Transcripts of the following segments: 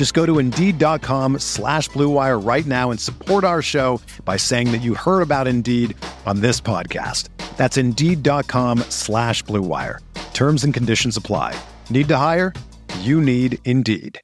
Just go to Indeed.com slash BlueWire right now and support our show by saying that you heard about Indeed on this podcast. That's Indeed.com slash BlueWire. Terms and conditions apply. Need to hire? You need Indeed.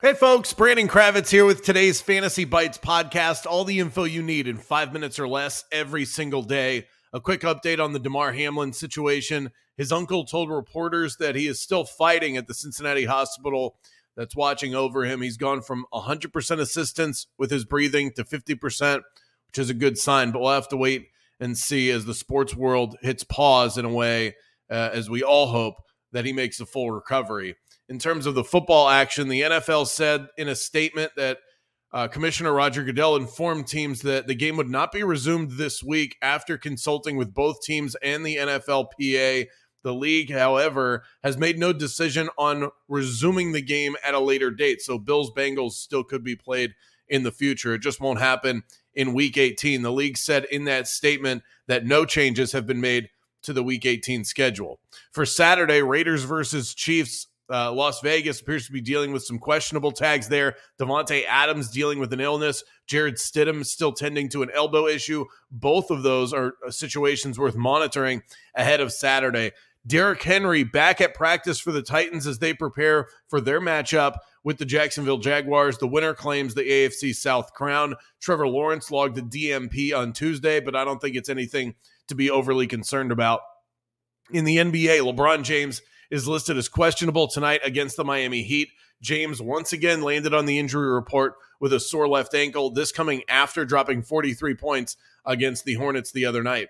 Hey folks, Brandon Kravitz here with today's Fantasy Bites podcast. All the info you need in five minutes or less every single day. A quick update on the Damar Hamlin situation. His uncle told reporters that he is still fighting at the Cincinnati hospital that's watching over him. He's gone from 100% assistance with his breathing to 50%, which is a good sign, but we'll have to wait and see as the sports world hits pause in a way, uh, as we all hope that he makes a full recovery in terms of the football action, the NFL said in a statement that uh, Commissioner Roger Goodell informed teams that the game would not be resumed this week after consulting with both teams and the NFLPA. The league, however, has made no decision on resuming the game at a later date. So Bills Bengals still could be played in the future. It just won't happen in week 18. The league said in that statement that no changes have been made to the week 18 schedule. For Saturday, Raiders versus Chiefs uh, Las Vegas appears to be dealing with some questionable tags there. Davante Adams dealing with an illness. Jarrett Stidham still tending to an elbow issue. Both of those are situations worth monitoring ahead of Saturday. Derrick Henry back at practice for the Titans as they prepare for their matchup with the Jacksonville Jaguars. The winner claims the AFC South crown. Trevor Lawrence logged a DNP on Tuesday, but I don't think it's anything to be overly concerned about. In the NBA, LeBron James is listed as questionable tonight against the Miami Heat. James once again landed on the injury report with a sore left ankle, this coming after dropping 43 points against the Hornets the other night.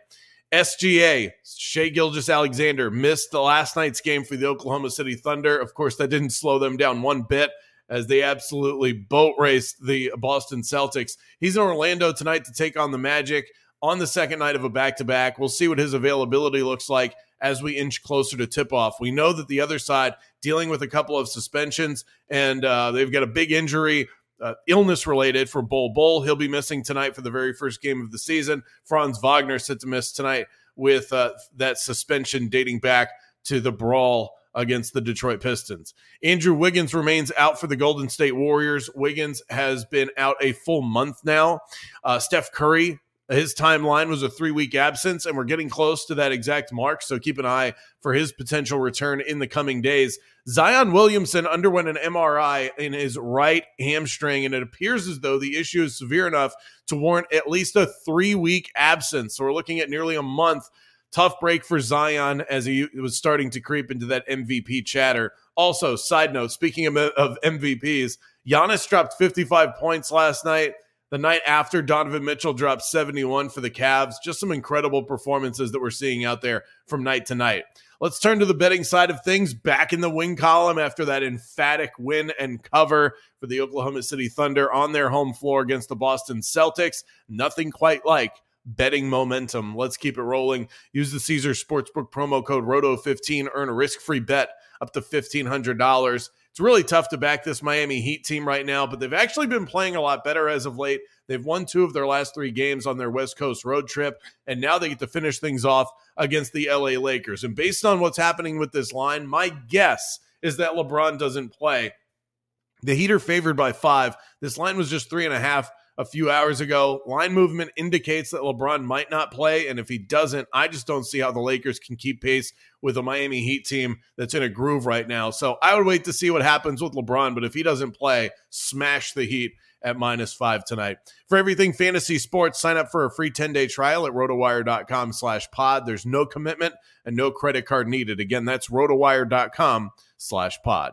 SGA, Shai Gilgeous-Alexander, missed the last night's game for the Oklahoma City Thunder. Of course, that didn't slow them down one bit as they absolutely boat raced the Boston Celtics. He's in Orlando tonight to take on the Magic on the second night of a back to back. We'll see what his availability looks like as we inch closer to tip off. We know that the other side dealing with a couple of suspensions and uh, they've got a big injury. Uh, illness related for Bol Bol. He'll be missing tonight for the very first game of the season. Franz Wagner set to miss tonight with uh, that suspension dating back to the brawl against the Detroit Pistons. Andrew Wiggins remains out for the Golden State Warriors. Wiggins has been out a full month now. Uh, Steph Curry his timeline was a three week absence, and we're getting close to that exact mark. So keep an eye for his potential return in the coming days. Zion Williamson underwent an MRI in his right hamstring, and it appears as though the issue is severe enough to warrant at least a three week absence. So we're looking at nearly a month. Tough break for Zion as he was starting to creep into that MVP chatter. Also, side note, speaking of, of MVPs, Giannis dropped 55 points last night. The night after, Donovan Mitchell dropped 71 for the Cavs. Just some incredible performances that we're seeing out there from night to night. Let's turn to the betting side of things. Back in the win column after that emphatic win and cover for the Oklahoma City Thunder on their home floor against the Boston Celtics. Nothing quite like betting momentum. Let's keep it rolling. Use the Caesar Sportsbook promo code ROTO15. Earn a risk free bet up to $1,500. It's really tough to back this Miami Heat team right now, but they've actually been playing a lot better as of late. They've won two of their last three games on their West Coast road trip, and now they get to finish things off against the LA Lakers. And based on what's happening with this line, my guess is that LeBron doesn't play. The Heat are favored by five. This line was just three and a half a few hours ago. Line movement indicates that LeBron might not play. And if he doesn't, I just don't see how the Lakers can keep pace with a Miami Heat team that's in a groove right now. So I would wait to see what happens with LeBron. But if he doesn't play, smash the Heat at minus five tonight. For everything fantasy sports, sign up for a free 10-day trial at rotowire.com slash pod. There's no commitment and no credit card needed. Again, that's rotowire.com slash pod.